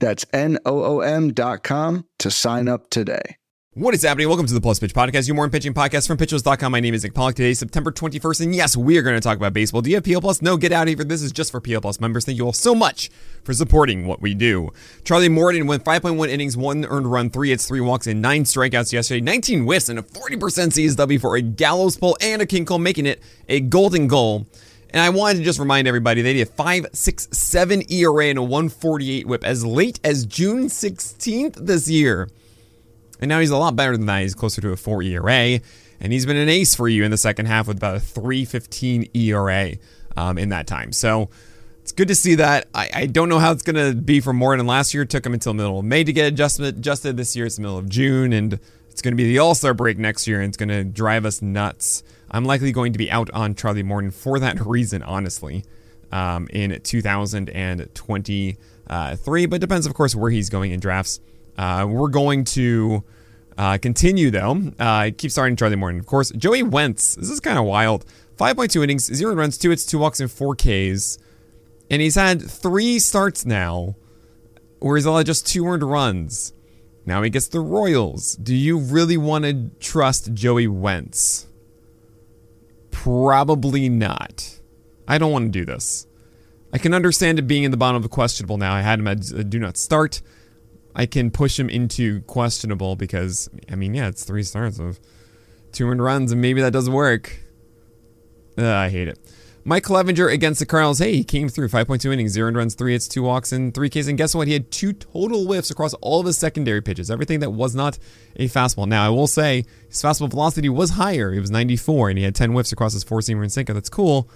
That's N-O-O-M dot com to sign up today. What is happening? Welcome to the Plus Pitch Podcast, your morning pitching podcast from pitchers.com. My name is Nick Pollack. Today, September 21st, and yes, we are going to talk about baseball. Do you have PL Plus? No, get out of here. This is just for PL Plus members. Thank you all so much for supporting what we do. Charlie Morton went 5.1 innings, one earned run, three hits, three walks, and nine strikeouts yesterday. 19 whiffs and a 40% CSW for a gallows pull and a king cole, making it a golden goal. And I wanted to just remind everybody they had a 5.67 ERA and a 148 whip as late as June 16th this year. And now he's a lot better than that. He's closer to a 4 ERA. And he's been an ace for you in the second half with about a 3.15 ERA um, in that time. So it's good to see that. I, I don't know how it's going to be for Morton. Last year it took him until middle of May to get adjusted. adjusted. This year it's the middle of June. And it's going to be the All Star break next year. And it's going to drive us nuts. I'm likely going to be out on Charlie Morton for that reason, honestly, um, in 2023. But depends, of course, where he's going in drafts. Uh, we're going to uh, continue, though. Uh, keep starting Charlie Morton, of course. Joey Wentz. This is kind of wild. 5.2 innings, zero runs, two hits, two walks, and four Ks. And he's had three starts now where he's allowed just two earned runs. Now he gets the Royals. Do you really want to trust Joey Wentz? Probably not. I don't want to do this. I can understand it being in the bottom of the questionable now. I had him at a do not start. I can push him into questionable because I mean, yeah, it's three starts of two earned runs, and maybe that doesn't work. Uh, I hate it. Mike Clevinger against the Cardinals. Hey, he came through 5.2 innings, zero runs, three hits, two walks, and three Ks. And guess what? He had two total whiffs across all of his secondary pitches, everything that was not a fastball. Now, I will say his fastball velocity was higher. It was 94, and he had 10 whiffs across his four seamer and sinker. That's cool.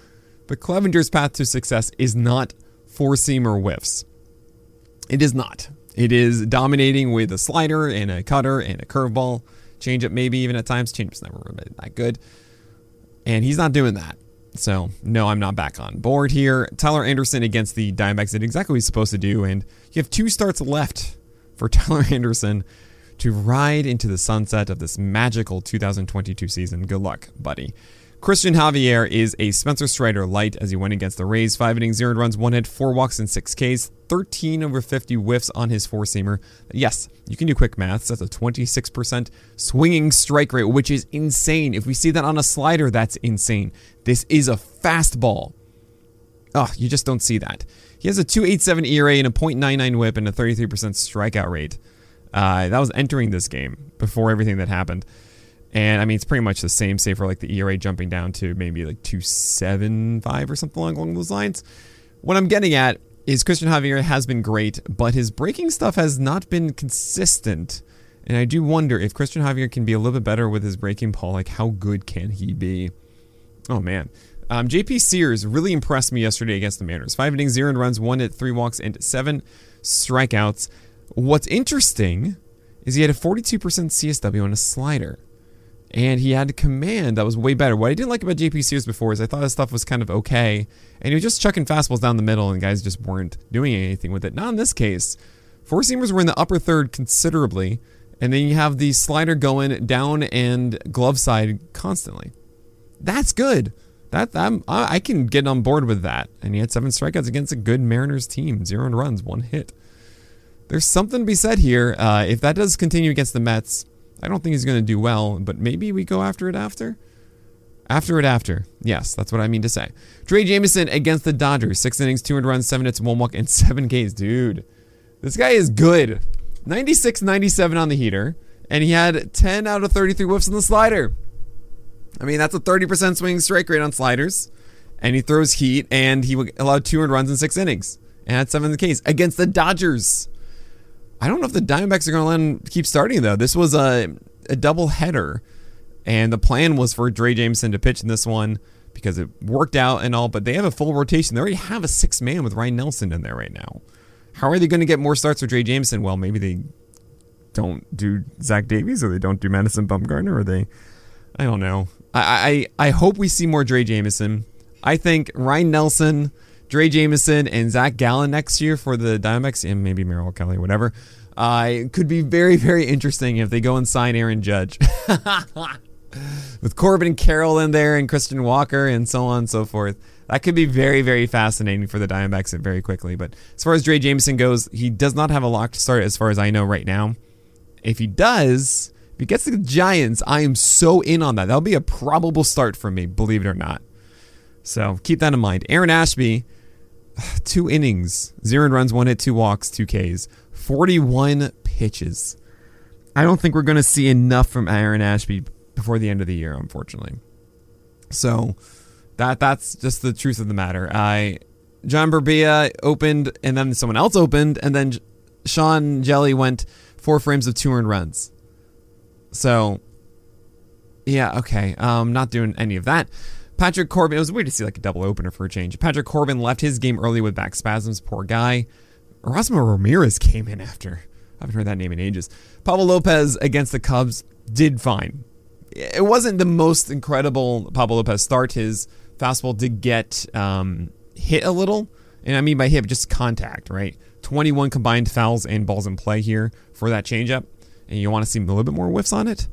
But Clevinger's path to success is not four seamer whiffs. It is not. It is dominating with a slider and a cutter and a curveball, changeup maybe even at times. Changeup's never been that good, and he's not doing that. So no, I'm not back on board here. Tyler Anderson against the Diamondbacks did exactly what he's supposed to do, and you have two starts left for Tyler Anderson to ride into the sunset of this magical 2022 season. Good luck, buddy. Cristian Javier is a Spencer Strider light as he went against the Rays. Five innings, zero runs, one hit, four walks, and six Ks. 13 over 50 whiffs on his four seamer. Yes, you can do quick maths. That's a 26% swinging strike rate, which is insane. If we see that on a slider, that's insane. This is a fastball. Oh, you just don't see that. He has a 2.87 ERA and a .99 WHIP and a 33% strikeout rate. Uh, that was entering this game before everything that happened. And I mean, it's pretty much the same, save for like the ERA jumping down to maybe like 275 or something along those lines. What I'm getting at is Cristian Javier has been great, but his breaking stuff has not been consistent. And I do wonder if Cristian Javier can be a little bit better with his breaking ball. Like, how good can he be? Oh, man. Um, JP Sears really impressed me yesterday against the Mariners. Five innings, zero runs, one hit, three walks, and seven strikeouts. What's interesting is he had a 42% CSW on a slider and he had command that was way better. What I didn't like about JP Sears before is I thought his stuff was kind of okay, and he was just chucking fastballs down the middle, and guys just weren't doing anything with it. Not in this case. Four seamers were in the upper third considerably, and then you have the slider going down and glove side constantly. That's good. That I'm, I can get on board with that. And he had seven strikeouts against a good Mariners team, zero runs, one hit. There's something to be said here. Uh, if that does continue against the Mets, I don't think he's going to do well, but maybe we go after it after? After it after. Yes, that's what I mean to say. Drey Jameson against the Dodgers. Six innings, 200 runs, seven hits, one walk, and seven Ks. Dude, this guy is good. 96 97 on the heater, and he had 10 out of 33 whiffs on the slider. I mean, that's a 30% swing strike rate on sliders. And he throws heat, and he allowed 200 runs in six innings and had seven Ks against the Dodgers. I don't know if the Diamondbacks are going to let him keep starting though. This was a a double header, and the plan was for Drey Jameson to pitch in this one because it worked out and all. But they have a full rotation. They already have a six man with Ryne Nelson in there right now. How are they going to get more starts with Drey Jameson? Well, maybe they don't do Zach Davies or they don't do Madison Bumgarner or they, I don't know. I I, I hope we see more Drey Jameson. I think Ryne Nelson, Drey Jameson, and Zach Gallen next year for the Diamondbacks, and maybe Merrill Kelly, whatever. Uh, it could be very, very interesting if they go and sign Aaron Judge. With Corbin Carroll in there and Christian Walker and so on and so forth. That could be very, very fascinating for the Diamondbacks very quickly. But as far as Drey Jameson goes, he does not have a locked start as far as I know right now. If he does, if he gets the Giants, I am so in on that. That'll be a probable start for me, believe it or not. So keep that in mind. Aaron Ashby, two innings, zero runs, one hit, two walks, two Ks, 41 pitches. I don't think we're going to see enough from Aaron Ashby before the end of the year, unfortunately. So that that's just the truth of the matter. I John Brebbia opened, and then someone else opened, and then Sean Hjelle went four frames of two earned runs. So, yeah, okay. Um, not doing any of that. Patrick Corbin, it was weird to see like a double opener for a change. Patrick Corbin left his game early with back spasms. Poor guy. Erasmo Ramirez came in after. I haven't heard that name in ages. Pablo Lopez against the Cubs did fine. It wasn't the most incredible Pablo Lopez start. His fastball did get um, hit a little. And I mean by hit, just contact, right? 21 combined fouls and balls in play here for that changeup. And you want to see a little bit more whiffs on it.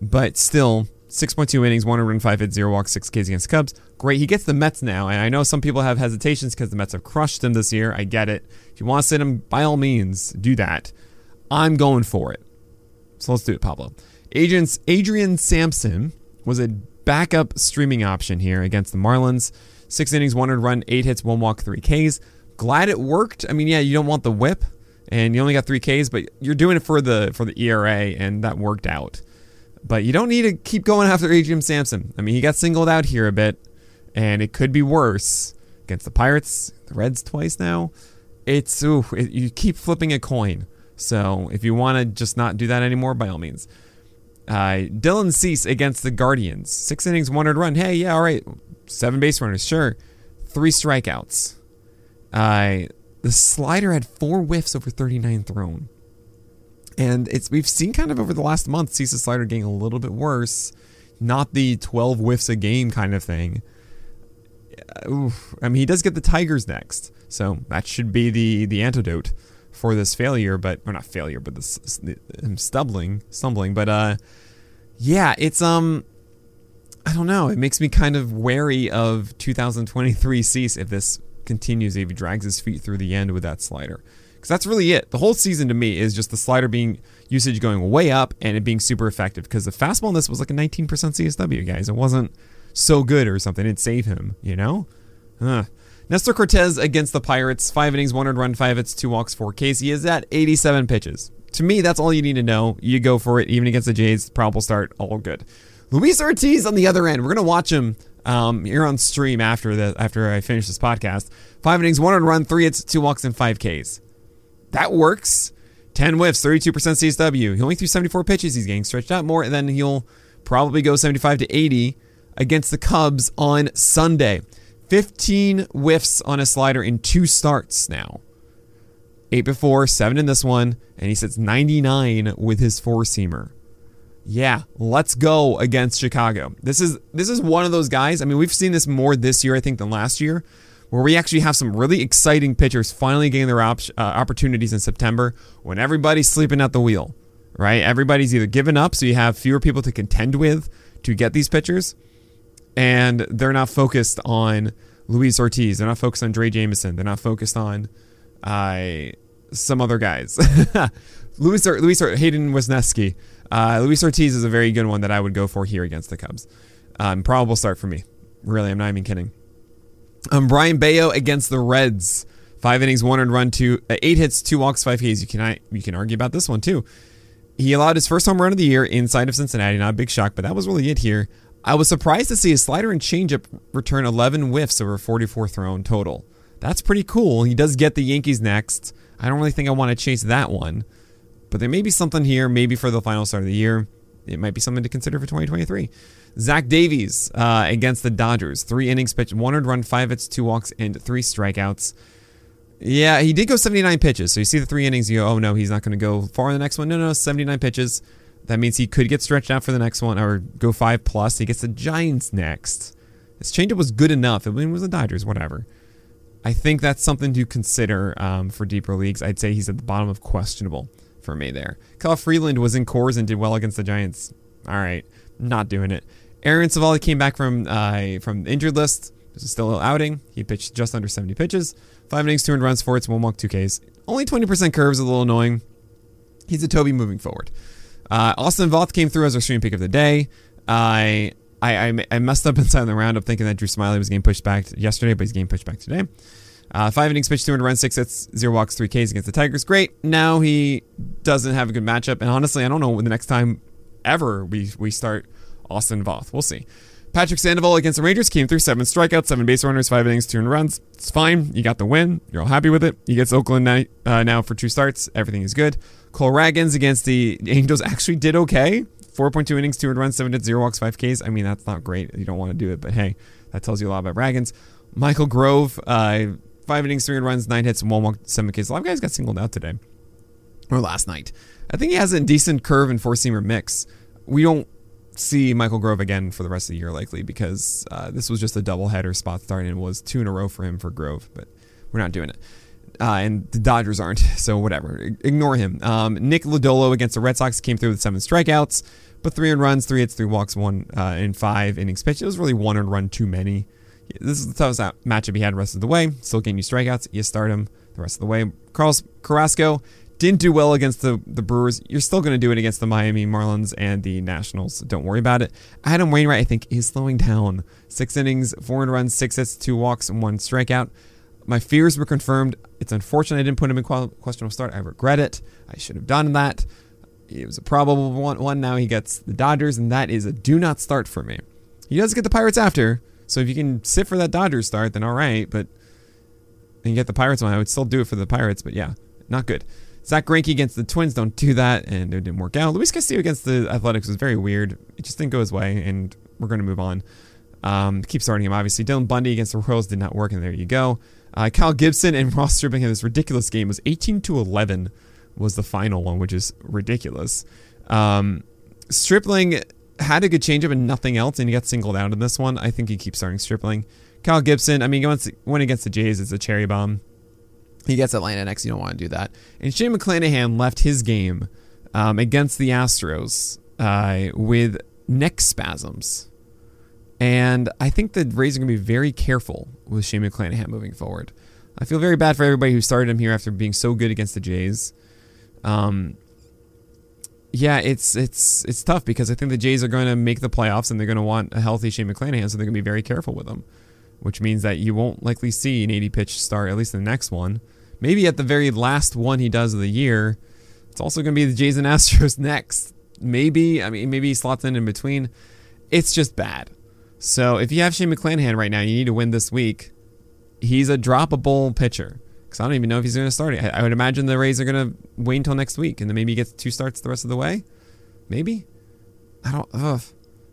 But still, 6.2 innings, 105 hits, 0 walks, 6 Ks against Cubs. Great. He gets the Mets now. And I know some people have hesitations because the Mets have crushed him this year. I get it. If you want to sit him, by all means, do that. I'm going for it. So let's do it, Pablo. Adrian, Adrian Sampson was a backup streaming option here against the Marlins. Six innings, one run, eight hits, one walk, three Ks. Glad it worked. I mean, yeah, you don't want the whip, and you only got three Ks, but you're doing it for the for the ERA, and that worked out. But you don't need to keep going after Adrian Sampson. I mean, he got singled out here a bit, and it could be worse against the Pirates, the Reds twice now. It's ooh, it, you keep flipping a coin. So if you want to just not do that anymore, by all means. Uh, Dylan Cease against the Guardians. Six innings, one earned run. Hey, yeah, all right. Seven base runners, sure. Three strikeouts. Uh, the slider had four whiffs over 39 thrown. And it's we've seen kind of over the last month Cease's slider getting a little bit worse. Not the 12 whiffs a game kind of thing. Uh, oof. I mean, he does get the Tigers next. So that should be the, the antidote for this failure, but or not failure, but this him stumbling, stumbling. But uh, yeah, it's um, I don't know. It makes me kind of wary of 2023 Cease if this continues. If he drags his feet through the end with that slider, because that's really it. The whole season to me is just the slider being usage going way up and it being super effective. Because the fastball in this was like a 19% CSW, guys. It wasn't so good or something. It saved him, you know. Uh. Nestor Cortes against the Pirates, five innings, one run, five hits, two walks, four Ks. He is at 87 pitches. To me, that's all you need to know. You go for it, even against the Jays. Probable start, all good. Luis Ortiz on the other end. We're gonna watch him um, here on stream after the after I finish this podcast. Five innings, one on run, three hits, two walks, and five Ks. That works. 10 whiffs, 32% CSW. He only threw 74 pitches. He's getting stretched out more, and then he'll probably go 75 to 80 against the Cubs on Sunday. 15 whiffs on a slider in two starts now. Eight before, seven in this one, and he sits 99 with his four seamer. Yeah, let's go against Chicago. This is this is one of those guys. I mean, we've seen this more this year, I think, than last year, where we actually have some really exciting pitchers finally getting their op- uh, opportunities in September when everybody's sleeping at the wheel, right? Everybody's either given up, so you have fewer people to contend with to get these pitchers, and they're not focused on Luis Ortiz. They're not focused on Drey Jameson. They're not focused on uh, some other guys. Luis Luis Hayden Wesneski. Uh, Luis Ortiz is a very good one that I would go for here against the Cubs. Um, probable start for me. Really, I'm not even kidding. Um, Brayan Bello against the Reds. Five innings, one earned run, two, uh, eight hits, two walks, five Ks. You can you can argue about this one too. He allowed his first home run of the year inside of Cincinnati. Not a big shock, but that was really it here. I was surprised to see his slider and changeup return 11 whiffs over 44 thrown total. That's pretty cool. He does get the Yankees next. I don't really think I want to chase that one, but there may be something here, maybe for the final start of the year. It might be something to consider for 2023. Zach Davies uh, against the Dodgers. Three innings pitched, one earned run, five hits, two walks, and three strikeouts. Yeah, he did go 79 pitches. So you see the three innings, you go, oh no, he's not going to go far in the next one. No, no, 79 pitches. That means he could get stretched out for the next one or go five plus. He gets the Giants next. His changeup was good enough. It was the Dodgers, whatever. I think that's something to consider um, for deeper leagues. I'd say he's at the bottom of questionable for me there. Kyle Freeland was in Coors and did well against the Giants. All right, not doing it. Aaron Civale came back from uh, from injured list. This is still a little outing. He pitched just under 70 pitches, five innings, two runs, four hits, one walk, two Ks. Only 20% curves, a little annoying. He's a Toby moving forward. Uh, Austin Voth came through as our stream pick of the day. I, I, I messed up inside the roundup thinking that Drew Smyly was getting pushed back yesterday, but he's getting pushed back today. Uh, five innings pitched, 200 runs, six hits, zero walks, three Ks against the Tigers. Great. Now he doesn't have a good matchup, and honestly, I don't know when the next time ever we we start Austin Voth. We'll see. Patrick Sandoval against the Rangers came through seven strikeouts, seven base runners, five innings, two runs. It's fine. You got the win. You're all happy with it. He gets Oakland now, uh, now for two starts. Everything is good. Cole Ragans against the Angels actually did okay. 4.2 innings, 200 runs, 7 hits, 0 walks, 5 Ks. I mean, that's not great. You don't want to do it, but hey, that tells you a lot about Ragans. Michael Grove, uh, 5 innings, 300 runs, 9 hits, 1 walk, 7 Ks. A lot of guys got singled out today or last night. I think he has a decent curve and four seamer mix. We don't see Michael Grove again for the rest of the year, likely, because uh, this was just a doubleheader spot start and was two in a row for him for Grove, but we're not doing it. Uh, and the Dodgers aren't, so whatever. Ignore him. Um, Nick Lodolo against the Red Sox came through with seven strikeouts, but three in runs, three hits, three walks, one uh, in five innings pitched. It was really one and run too many. This is the toughest matchup he had the rest of the way. Still getting you strikeouts. You start him the rest of the way. Carlos Carrasco didn't do well against the, the Brewers. You're still going to do it against the Miami Marlins and the Nationals. Don't worry about it. Adam Wainwright, I think, is slowing down. Six innings, four runs, six hits, two walks, and one strikeout. My fears were confirmed. It's unfortunate I didn't put him in questionable start. I regret it. I should have done that. It was a probable one. Now he gets the Dodgers, and that is a do not start for me. He does get the Pirates after, so if you can sit for that Dodgers start, then all right. But and get the Pirates one, I would still do it for the Pirates. But yeah, not good. Zack Greinke against the Twins don't do that, and it didn't work out. Luis Castillo against the Athletics was very weird. It just didn't go his way, and we're going to move on. Um, keep starting him, obviously. Dylan Bundy against the Royals did not work, and there you go. Uh, Kyle Gibson and Ross Stripling had this ridiculous game. It was 18 to 11 was the final one, which is ridiculous. Um, Stripling had a good changeup and nothing else, and he got singled out in this one. I think he keeps starting Stripling. Kyle Gibson, I mean, he went against the Jays. It's a cherry bomb. He gets Atlanta next. You don't want to do that. And Shane McClanahan left his game um, against the Astros uh, with neck spasms. And I think the Rays are going to be very careful with Shane McClanahan moving forward. I feel very bad for everybody who started him here after being so good against the Jays. Um, yeah, it's it's it's tough because I think the Jays are going to make the playoffs and they're going to want a healthy Shane McClanahan, so they're going to be very careful with him, which means that you won't likely see an 80 pitch start at least in the next one. Maybe at the very last one he does of the year, it's also going to be the Jays and Astros next. Maybe, I mean, maybe he slots in in between. It's just bad. So if you have Shane McClanahan right now, you need to win this week. He's a droppable pitcher. Because I don't even know if he's going to start. I, I would imagine the Rays are going to wait until next week and then maybe he gets two starts the rest of the way. Maybe. I don't. Ugh.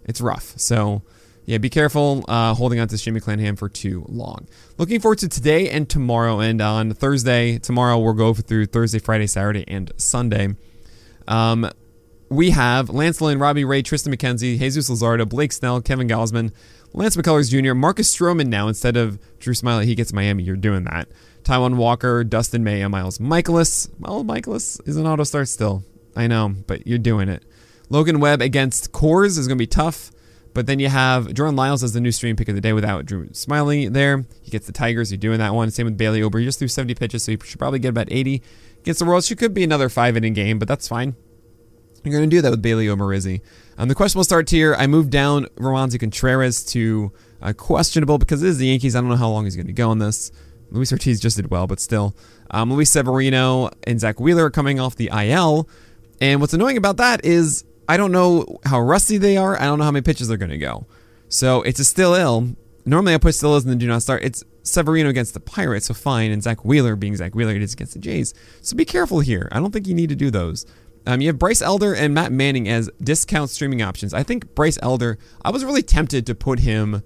It's rough. So yeah, be careful uh, holding on to Shane McClanahan for too long. Looking forward to today and tomorrow. And on Thursday, tomorrow, we'll go through Thursday, Friday, Saturday, and Sunday. Um, we have Lance Lynn, Robbie Ray, Triston McKenzie, Jesus Luzardo, Blake Snell, Kevin Gausman, Lance McCullers Jr., Marcus Stroman now instead of Drew Smyly. He gets Miami. You're doing that. Taijuan Walker, Dustin May, and Miles Mikolas. Well, Mikolas is an auto start still. I know, but you're doing it. Logan Webb against Coors is going to be tough. But then you have Jordan Lyles as the new stream pick of the day without Drew Smyly there. He gets the Tigers. You're doing that one. Same with Bailey Ober. He just threw 70 pitches, so you should probably get about 80. Against the Royals, she could be another five inning game, but that's fine. You're going to do that with Bailey Oberizzi. Um, the questionable start here, I moved down Roansy Contreras to uh, questionable because it is the Yankees. I don't know how long he's going to go on this. Luis Ortiz just did well, but still. Um, Luis Severino and Zack Wheeler are coming off the IL. And what's annoying about that is I don't know how rusty they are. I don't know how many pitches they're going to go. So it's a still ill. Normally I put still ills in the do not start. It's Severino against the Pirates, so fine. And Zack Wheeler being Zack Wheeler, it is against the Jays. So be careful here. I don't think you need to do those. Um, you have Bryce Elder and Matt Manning as discount streaming options. I think Bryce Elder, I was really tempted to put him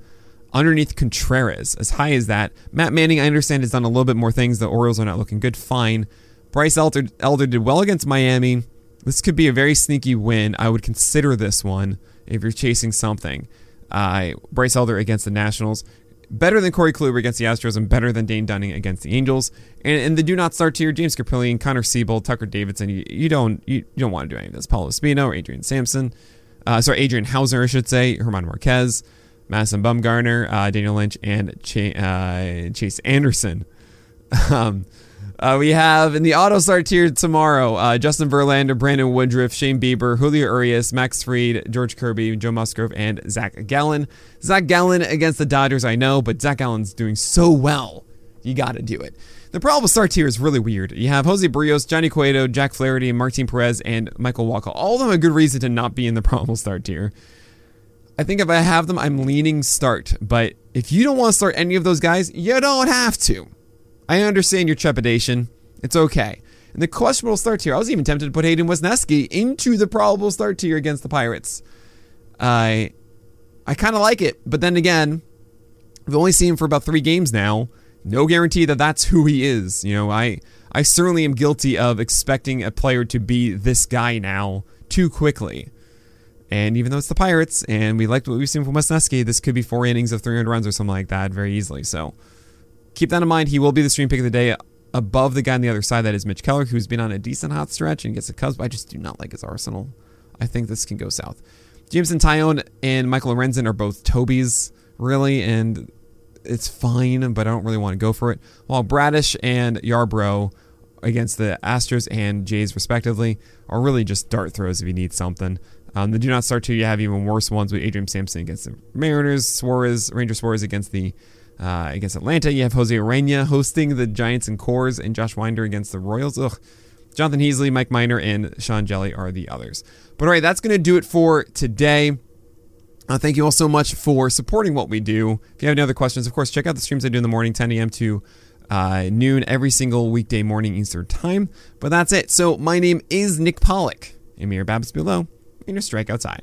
underneath Contreras, as high as that. Matt Manning, I understand, has done a little bit more things. The Orioles are not looking good. Fine. Bryce Elder, Elder did well against Miami. This could be a very sneaky win. I would consider this one if you're chasing something. Uh, Bryce Elder against the Nationals. Better than Corey Kluber against the Astros and better than Dane Dunning against the Angels. And, and the do not start tier, James Kaprielian, Connor Seabold, Tucker Davidson. You, you don't you, you, don't want to do any of this. Paolo Espino or Adrian Sampson. Uh, sorry, Adrian Houser, I should say. German Marquez, Madison Bumgarner, uh, Daniel Lynch, and Ch- uh, Chase Anderson. um, uh, we have in the auto start tier tomorrow uh, Justin Verlander, Brandon Woodruff, Shane Bieber, Julio Urias, Max Fried, George Kirby, Joe Musgrove, and Zach Gallen. Zach Gallen against the Dodgers, I know, but Zach Gallen's doing so well. You got to do it. The probable start tier is really weird. You have Jose Berrios, Johnny Cueto, Jack Flaherty, Martin Perez, and Michael Wacha. All of them a good reason to not be in the probable start tier. I think if I have them, I'm leaning start. But if you don't want to start any of those guys, you don't have to. I understand your trepidation. It's okay. And the questionable start tier, I was even tempted to put Hayden Wesneski into the probable start tier against the Pirates. I I kind of like it, but then again, we've only seen him for about three games now. No guarantee that that's who he is. You know, I I certainly am guilty of expecting a player to be this guy now too quickly. And even though it's the Pirates, and we liked what we've seen from Wesneski, this could be four innings of 300 runs or something like that very easily. So keep that in mind. He will be the stream pick of the day above the guy on the other side. That is Mitch Keller, who's been on a decent hot stretch and gets a Cubs. But I just do not like his arsenal. I think this can go south. Jameson Taillon and Michael Lorenzen are both Toby's, really, and it's fine, but I don't really want to go for it. While Bradish and Yarbrough against the Astros and Jays, respectively, are really just dart throws if you need something. Um, the do not start two, you have even worse ones with Adrian Sampson against the Mariners, Suarez, Ranger Suarez against the uh, against Atlanta, you have Jose Urena hosting the Giants and Coors, and Josh Winder against the Royals. Ugh. Jonathan Heasley, Mike Minor, and Sean Hjelle are the others. But all right, that's going to do it for today. Uh, thank you all so much for supporting what we do. If you have any other questions, of course, check out the streams I do in the morning, 10 a.m. to uh, noon every single weekday morning Eastern time. But that's it. So my name is Nick Pollack. Amir Babs below, and your strikeouts high.